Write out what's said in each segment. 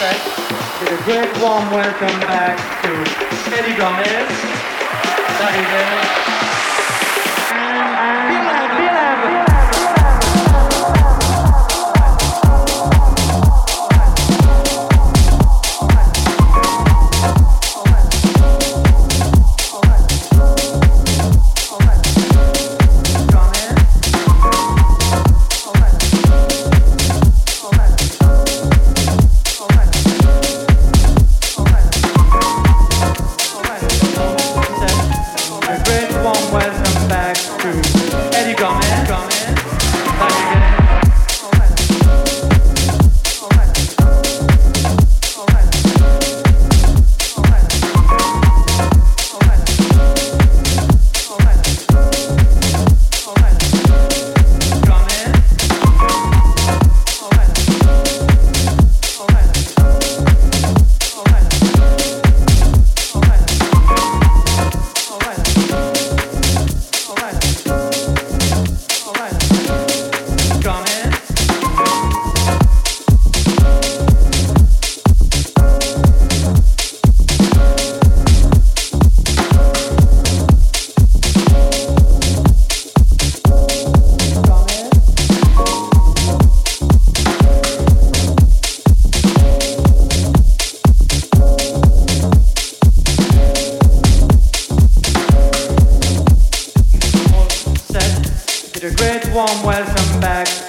It's a great warm welcome back to Eddie Gomez. Sorry,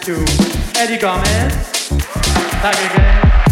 to Eddie Gomez. Back again.